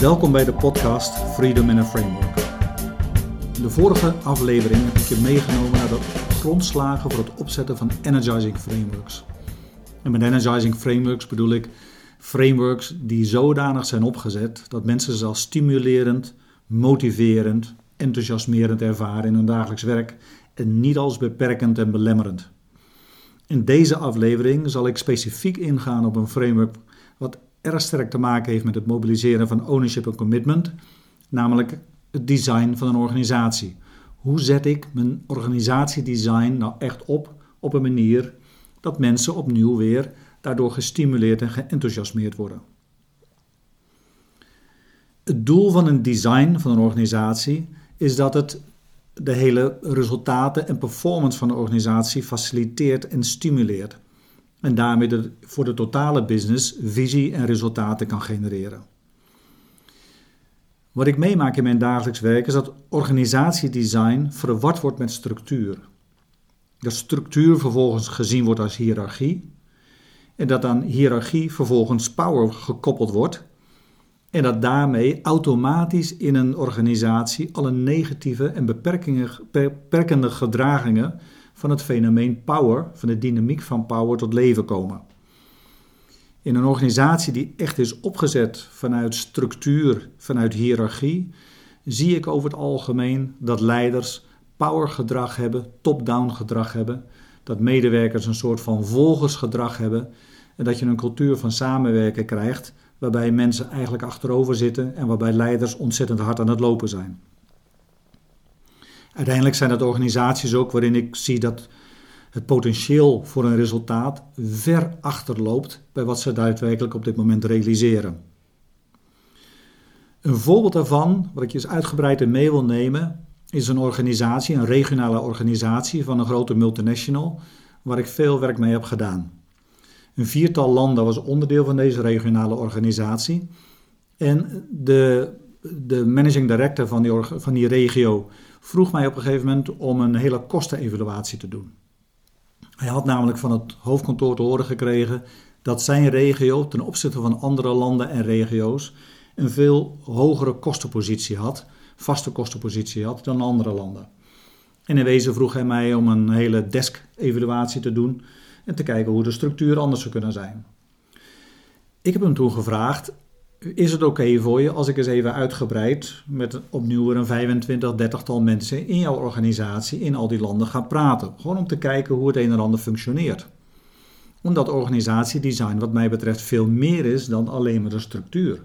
Welkom bij de podcast Freedom in a Framework. In de vorige aflevering heb ik je meegenomen naar de grondslagen voor het opzetten van energizing frameworks. En met energizing frameworks bedoel ik frameworks die zodanig zijn opgezet dat mensen ze als stimulerend, motiverend, enthousiasmerend ervaren in hun dagelijks werk en niet als beperkend en belemmerend. In deze aflevering zal ik specifiek ingaan op een framework wat erg sterk te maken heeft met het mobiliseren van ownership en commitment, namelijk het design van een organisatie. Hoe zet ik mijn organisatiedesign nou echt op op een manier dat mensen opnieuw weer daardoor gestimuleerd en geenthousiasmeerd worden? Het doel van een design van een organisatie is dat het de hele resultaten en performance van de organisatie faciliteert en stimuleert. En daarmee voor de totale business visie en resultaten kan genereren. Wat ik meemaak in mijn dagelijks werk is dat organisatiedesign verward wordt met structuur. Dat structuur vervolgens gezien wordt als hiërarchie. En dat aan hiërarchie vervolgens power gekoppeld wordt en dat daarmee automatisch in een organisatie alle negatieve en beperkende gedragingen van het fenomeen power, van de dynamiek van power, tot leven komen. In een organisatie die echt is opgezet vanuit structuur, vanuit hiërarchie, zie ik over het algemeen dat leiders powergedrag hebben, top-down gedrag hebben, dat medewerkers een soort van volgersgedrag hebben en dat je een cultuur van samenwerken krijgt waarbij mensen eigenlijk achterover zitten en waarbij leiders ontzettend hard aan het lopen zijn. Uiteindelijk zijn het organisaties ook waarin ik zie dat het potentieel voor een resultaat ver achterloopt bij wat ze daadwerkelijk op dit moment realiseren. Een voorbeeld daarvan, wat ik je eens uitgebreid in mee wil nemen, is een organisatie, een regionale organisatie van een grote multinational, waar ik veel werk mee heb gedaan. Een viertal landen was onderdeel van deze regionale organisatie. En de, de managing director van die, van die regio vroeg mij op een gegeven moment om een hele kostenevaluatie te doen. Hij had namelijk van het hoofdkantoor te horen gekregen dat zijn regio ten opzichte van andere landen en regio's een veel hogere kostenpositie had, vaste kostenpositie had dan andere landen. En in wezen vroeg hij mij om een hele desk-evaluatie te doen en te kijken hoe de structuur anders zou kunnen zijn. Ik heb hem toen gevraagd: Is het oké voor je als ik eens even uitgebreid met opnieuw een 25, 30 tal mensen in jouw organisatie in al die landen ga praten? Gewoon om te kijken hoe het een en ander functioneert. Omdat organisatiedesign, wat mij betreft, veel meer is dan alleen maar de structuur.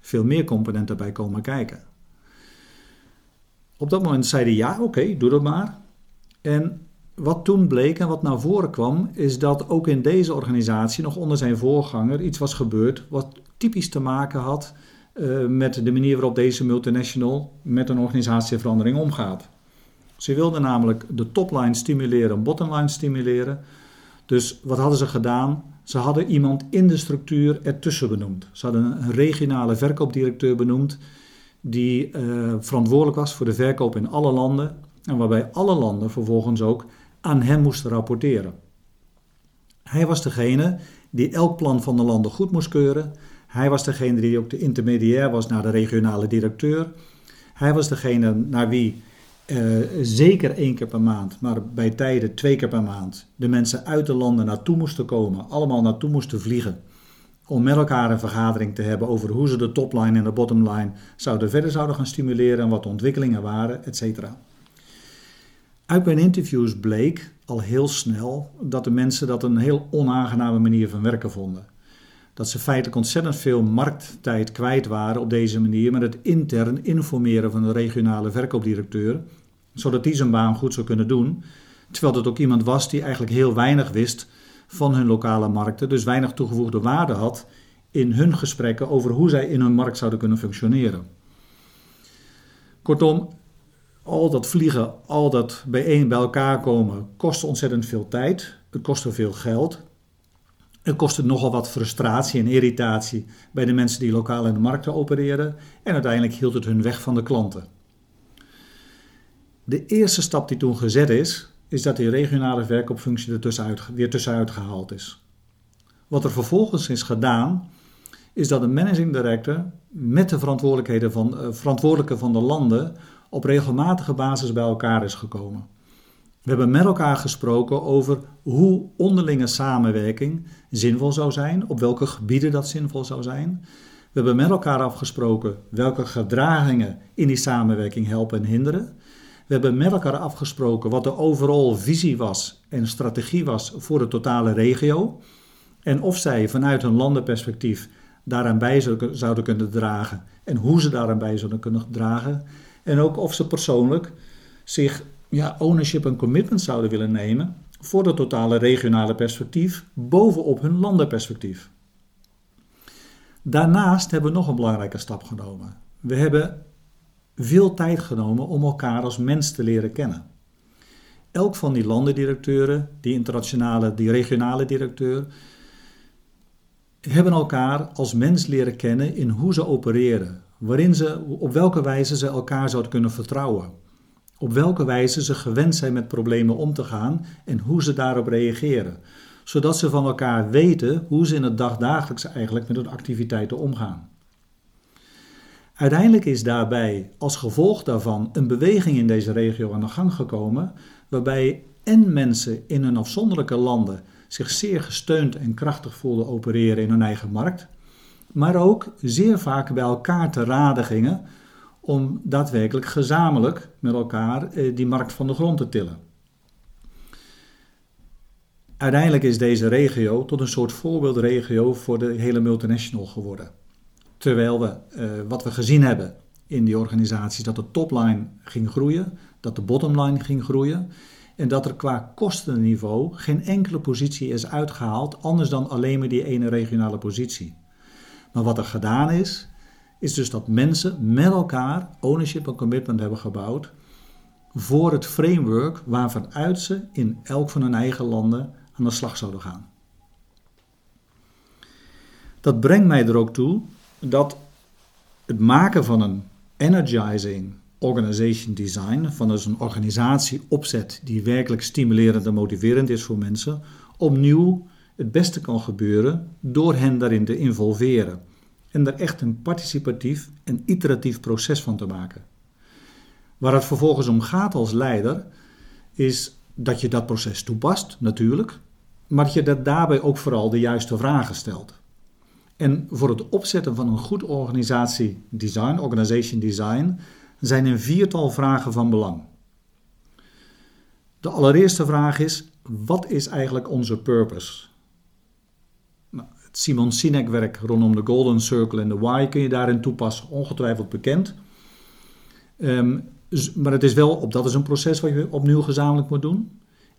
Veel meer componenten bij komen kijken. Op dat moment zei hij ja, oké, doe dat maar. En wat toen bleek en wat naar voren kwam, is dat ook in deze organisatie nog onder zijn voorganger iets was gebeurd wat typisch te maken had uh, met de manier waarop deze multinational met een organisatieverandering omgaat. Ze wilden namelijk de topline stimuleren, bottomline stimuleren. Dus wat hadden ze gedaan? Ze hadden iemand in de structuur ertussen benoemd. Ze hadden een regionale verkoopdirecteur benoemd die uh, verantwoordelijk was voor de verkoop in alle landen en waarbij alle landen vervolgens ook aan hem moesten rapporteren. Hij was degene die elk plan van de landen goed moest keuren. Hij was degene die ook de intermediair was naar de regionale directeur. Hij was degene naar wie uh, zeker één keer per maand, maar bij tijden twee keer per maand, de mensen uit de landen naartoe moesten komen, allemaal naartoe moesten vliegen. Om met elkaar een vergadering te hebben over hoe ze de topline en de bottomline zouden verder zouden gaan stimuleren en wat de ontwikkelingen waren, et. Uit mijn interviews bleek al heel snel dat de mensen dat een heel onaangename manier van werken vonden. Dat ze feitelijk ontzettend veel markttijd kwijt waren op deze manier met het intern informeren van de regionale verkoopdirecteur, zodat die zijn baan goed zou kunnen doen, terwijl het ook iemand was die eigenlijk heel weinig wist van hun lokale markten, dus weinig toegevoegde waarde had in hun gesprekken over hoe zij in hun markt zouden kunnen functioneren. Kortom, al dat vliegen, al dat bijeen bij elkaar komen, kost ontzettend veel tijd. Het kostte veel geld. Het kostte nogal wat frustratie en irritatie bij de mensen die lokaal in de markten opereren. En uiteindelijk hield het hun weg van de klanten. De eerste stap die toen gezet is, is dat die regionale verkoopfunctie er tussenuit, weer tussenuit gehaald is. Wat er vervolgens is gedaan, is dat de managing director met de verantwoordelijkheden van, uh, verantwoordelijken van de landen op regelmatige basis bij elkaar is gekomen. We hebben met elkaar gesproken over hoe onderlinge samenwerking zinvol zou zijn, op welke gebieden dat zinvol zou zijn. We hebben met elkaar afgesproken welke gedragingen in die samenwerking helpen en hinderen. We hebben met elkaar afgesproken wat de overal visie was en strategie was voor de totale regio. En of zij vanuit een landenperspectief daaraan bij zouden kunnen dragen en hoe ze daaraan bij zouden kunnen dragen. En ook of ze persoonlijk zich ja, ownership en commitment zouden willen nemen voor de totale regionale perspectief bovenop hun landenperspectief. Daarnaast hebben we nog een belangrijke stap genomen. We hebben veel tijd genomen om elkaar als mens te leren kennen. Elk van die landendirecteuren, die internationale, die regionale directeur, hebben elkaar als mens leren kennen in hoe ze opereren, waarin ze, op welke wijze ze elkaar zouden kunnen vertrouwen, op welke wijze ze gewend zijn met problemen om te gaan en hoe ze daarop reageren, zodat ze van elkaar weten hoe ze in het dagdagelijks eigenlijk met hun activiteiten omgaan. Uiteindelijk is daarbij als gevolg daarvan een beweging in deze regio aan de gang gekomen, waarbij en mensen in hun afzonderlijke landen zich zeer gesteund en krachtig voelden opereren in hun eigen markt, maar ook zeer vaak bij elkaar te raden gingen om daadwerkelijk gezamenlijk met elkaar eh, die markt van de grond te tillen. Uiteindelijk is deze regio tot een soort voorbeeldregio voor de hele multinational geworden. Terwijl we eh, wat we gezien hebben in die organisaties, dat de topline ging groeien, dat de bottomline ging groeien en dat er qua kostenniveau geen enkele positie is uitgehaald, anders dan alleen maar die ene regionale positie. Maar wat er gedaan is, is dus dat mensen met elkaar ownership en commitment hebben gebouwd voor het framework waarvanuit ze in elk van hun eigen landen aan de slag zouden gaan. Dat brengt mij er ook toe dat het maken van een energizing organization design, van dus een organisatie opzet die werkelijk stimulerend en motiverend is voor mensen, opnieuw het beste kan gebeuren door hen daarin te involveren en er echt een participatief en iteratief proces van te maken. Waar het vervolgens om gaat als leider, is dat je dat proces toepast, natuurlijk, maar dat je dat daarbij ook vooral de juiste vragen stelt. En voor het opzetten van een goed organisatie design, organization design, zijn een viertal vragen van belang. De allereerste vraag is: wat is eigenlijk onze purpose? Het Simon Sinek-werk rondom de Golden Circle en de Why kun je daarin toepassen, ongetwijfeld bekend. Um, maar het is wel, op dat is een proces wat je opnieuw gezamenlijk moet doen.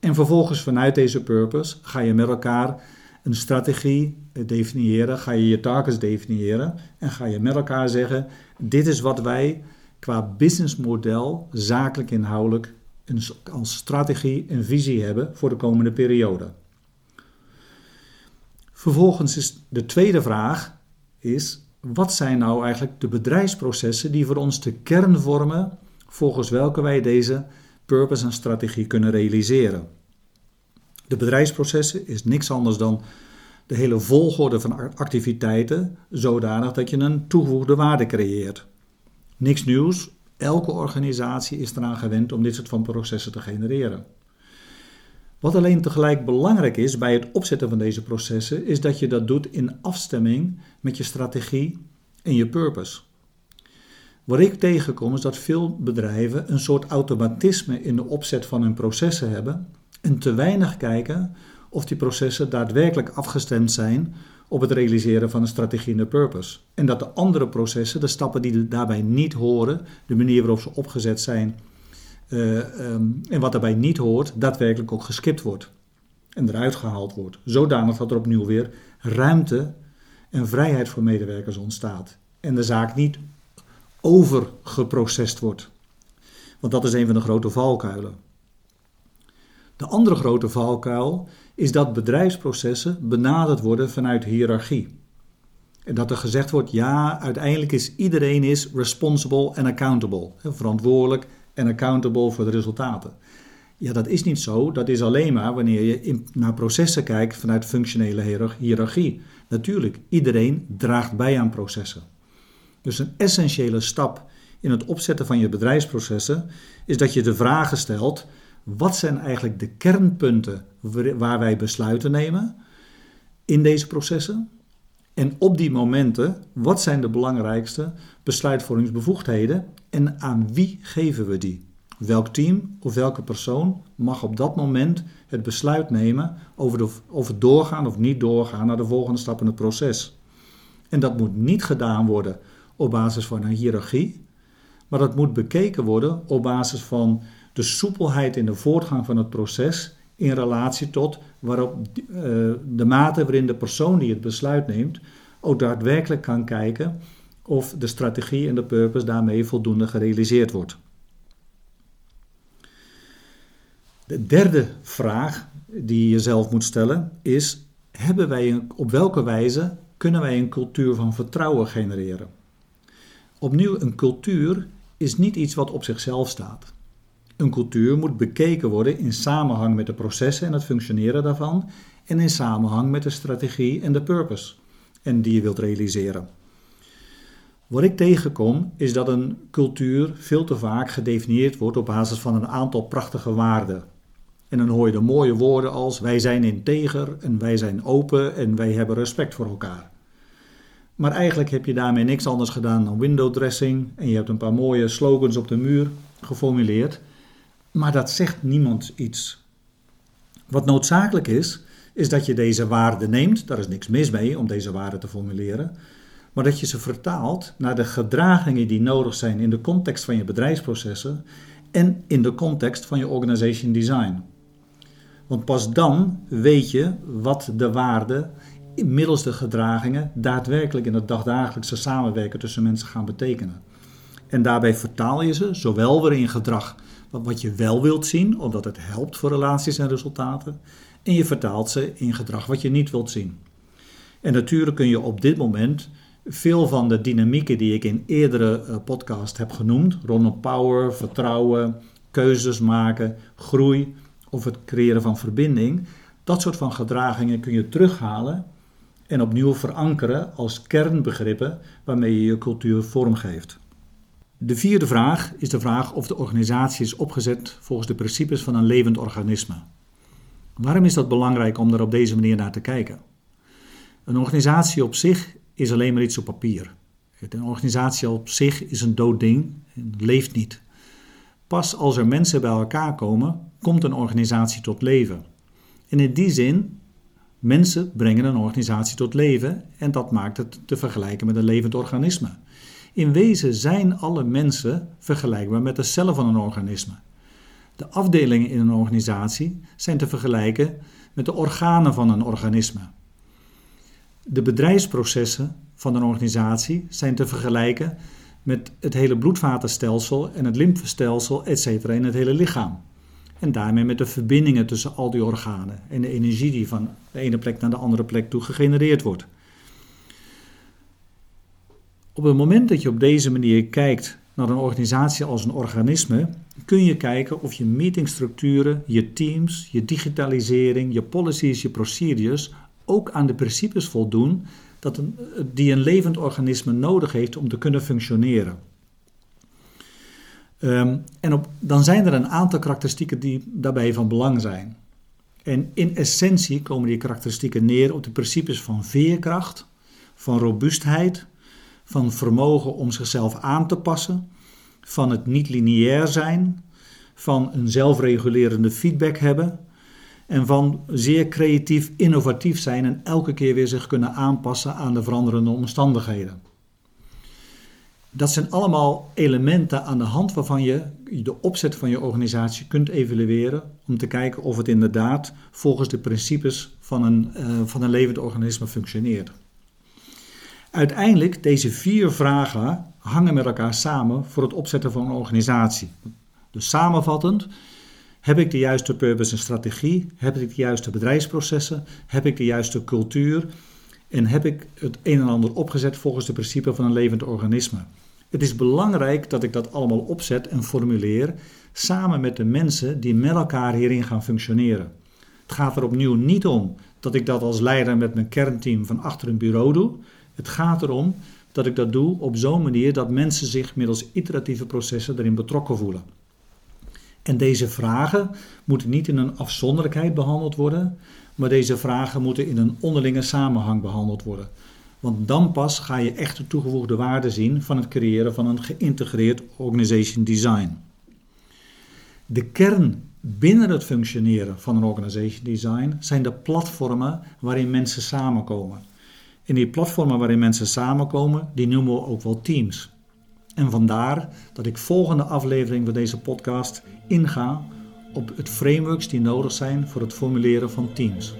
En vervolgens vanuit deze purpose ga je met elkaar een strategie definiëren, ga je je targets definiëren en ga je met elkaar zeggen: dit is wat wij qua businessmodel, zakelijk inhoudelijk, als strategie en visie hebben voor de komende periode. Vervolgens is de tweede vraag is, wat zijn nou eigenlijk de bedrijfsprocessen die voor ons de kern vormen volgens welke wij deze purpose en strategie kunnen realiseren? De bedrijfsprocessen is niks anders dan de hele volgorde van activiteiten zodanig dat je een toegevoegde waarde creëert. Niks nieuws, elke organisatie is eraan gewend om dit soort van processen te genereren. Wat alleen tegelijk belangrijk is bij het opzetten van deze processen, is dat je dat doet in afstemming met je strategie en je purpose. Wat ik tegenkom is dat veel bedrijven een soort automatisme in de opzet van hun processen hebben en te weinig kijken of die processen daadwerkelijk afgestemd zijn op het realiseren van een strategie en de purpose. En dat de andere processen, de stappen die daarbij niet horen, de manier waarop ze opgezet zijn um, en wat daarbij niet hoort, daadwerkelijk ook geskipt wordt en eruit gehaald wordt. Zodanig dat er opnieuw weer ruimte en vrijheid voor medewerkers ontstaat. En de zaak niet overgeprocessed wordt. Want dat is een van de grote valkuilen. De andere grote valkuil is dat bedrijfsprocessen benaderd worden vanuit hiërarchie. En dat er gezegd wordt, ja, uiteindelijk is iedereen is responsible en accountable. Verantwoordelijk en accountable voor de resultaten. Ja, dat is niet zo. Dat is alleen maar wanneer je in, naar processen kijkt vanuit functionele hiërarchie. Natuurlijk, iedereen draagt bij aan processen. Dus een essentiële stap in het opzetten van je bedrijfsprocessen is dat je de vragen stelt: wat zijn eigenlijk de kernpunten waar wij besluiten nemen in deze processen? En op die momenten, wat zijn de belangrijkste besluitvormingsbevoegdheden en aan wie geven we die? Welk team of welke persoon mag op dat moment het besluit nemen over, de, over doorgaan of niet doorgaan naar de volgende stap in het proces? En dat moet niet gedaan worden op basis van een hiërarchie, maar dat moet bekeken worden op basis van de soepelheid in de voortgang van het proces in relatie tot waarop uh, de mate waarin de persoon die het besluit neemt ook daadwerkelijk kan kijken of de strategie en de purpose daarmee voldoende gerealiseerd wordt. De derde vraag die je jezelf moet stellen is: hebben wij een, op welke wijze kunnen wij een cultuur van vertrouwen genereren? Opnieuw, een cultuur is niet iets wat op zichzelf staat. Een cultuur moet bekeken worden in samenhang met de processen en het functioneren daarvan en in samenhang met de strategie en de purpose en die je wilt realiseren. Wat ik tegenkom is dat een cultuur veel te vaak gedefinieerd wordt op basis van een aantal prachtige waarden. En dan hoor je de mooie woorden als wij zijn integer en wij zijn open en wij hebben respect voor elkaar. Maar eigenlijk heb je daarmee niks anders gedaan dan window dressing en je hebt een paar mooie slogans op de muur geformuleerd, maar dat zegt niemand iets. Wat noodzakelijk is, is dat je deze waarden neemt, daar is niks mis mee om deze waarden te formuleren, maar dat je ze vertaalt naar de gedragingen die nodig zijn in de context van je bedrijfsprocessen en in de context van je organization design. Want pas dan weet je wat de waarden middels de gedragingen daadwerkelijk in het dagdagelijkse samenwerken tussen mensen gaan betekenen. En daarbij vertaal je ze zowel weer in gedrag wat je wel wilt zien, omdat het helpt voor relaties en resultaten, en je vertaalt ze in gedrag wat je niet wilt zien. En natuurlijk kun je op dit moment veel van de dynamieken die ik in eerdere uh, podcasts heb genoemd, rondom power, vertrouwen, keuzes maken, groei of het creëren van verbinding, dat soort van gedragingen kun je terughalen en opnieuw verankeren als kernbegrippen waarmee je je cultuur vormgeeft. De vierde vraag is de vraag of de organisatie is opgezet volgens de principes van een levend organisme. Waarom is dat belangrijk om er op deze manier naar te kijken? Een organisatie op zich is alleen maar iets op papier. Een organisatie op zich is een dood ding, leeft niet. Pas als er mensen bij elkaar komen, komt een organisatie tot leven. En in die zin, mensen brengen een organisatie tot leven en dat maakt het te vergelijken met een levend organisme. In wezen zijn alle mensen vergelijkbaar met de cellen van een organisme. De afdelingen in een organisatie zijn te vergelijken met de organen van een organisme. De bedrijfsprocessen van een organisatie zijn te vergelijken met het hele bloedvatenstelsel en het lymfestelsel, etc. in het hele lichaam. En daarmee met de verbindingen tussen al die organen en de energie die van de ene plek naar de andere plek toe gegenereerd wordt. Op het moment dat je op deze manier kijkt naar een organisatie als een organisme, kun je kijken of je meetingstructuren, je teams, je digitalisering, je policies, je procedures ook aan de principes voldoen dat een, die een levend organisme nodig heeft om te kunnen functioneren. Um, en op, dan zijn er een aantal karakteristieken die daarbij van belang zijn. En in essentie komen die karakteristieken neer op de principes van veerkracht, van robuustheid, van vermogen om zichzelf aan te passen, van het niet lineair zijn, van een zelfregulerende feedback hebben en van zeer creatief innovatief zijn en elke keer weer zich kunnen aanpassen aan de veranderende omstandigheden. Dat zijn allemaal elementen aan de hand waarvan je de opzet van je organisatie kunt evalueren om te kijken of het inderdaad volgens de principes van een, uh, van een levend organisme functioneert. Uiteindelijk, deze vier vragen hangen met elkaar samen voor het opzetten van een organisatie. Dus samenvattend, heb ik de juiste purpose en strategie? Heb ik de juiste bedrijfsprocessen? Heb ik de juiste cultuur? En heb ik het een en ander opgezet volgens de principes van een levend organisme? Het is belangrijk dat ik dat allemaal opzet en formuleer samen met de mensen die met elkaar hierin gaan functioneren. Het gaat er opnieuw niet om dat ik dat als leider met mijn kernteam van achter een bureau doe. Het gaat erom dat ik dat doe op zo'n manier dat mensen zich middels iteratieve processen erin betrokken voelen. En deze vragen moeten niet in een afzonderlijkheid behandeld worden, maar deze vragen moeten in een onderlinge samenhang behandeld worden. Want dan pas ga je echt de toegevoegde waarde zien van het creëren van een geïntegreerd organization design. De kern binnen het functioneren van een organization design zijn de platformen waarin mensen samenkomen. En die platformen waarin mensen samenkomen, die noemen we ook wel teams. En vandaar dat ik volgende aflevering van deze podcast inga op het frameworks die nodig zijn voor het formuleren van teams.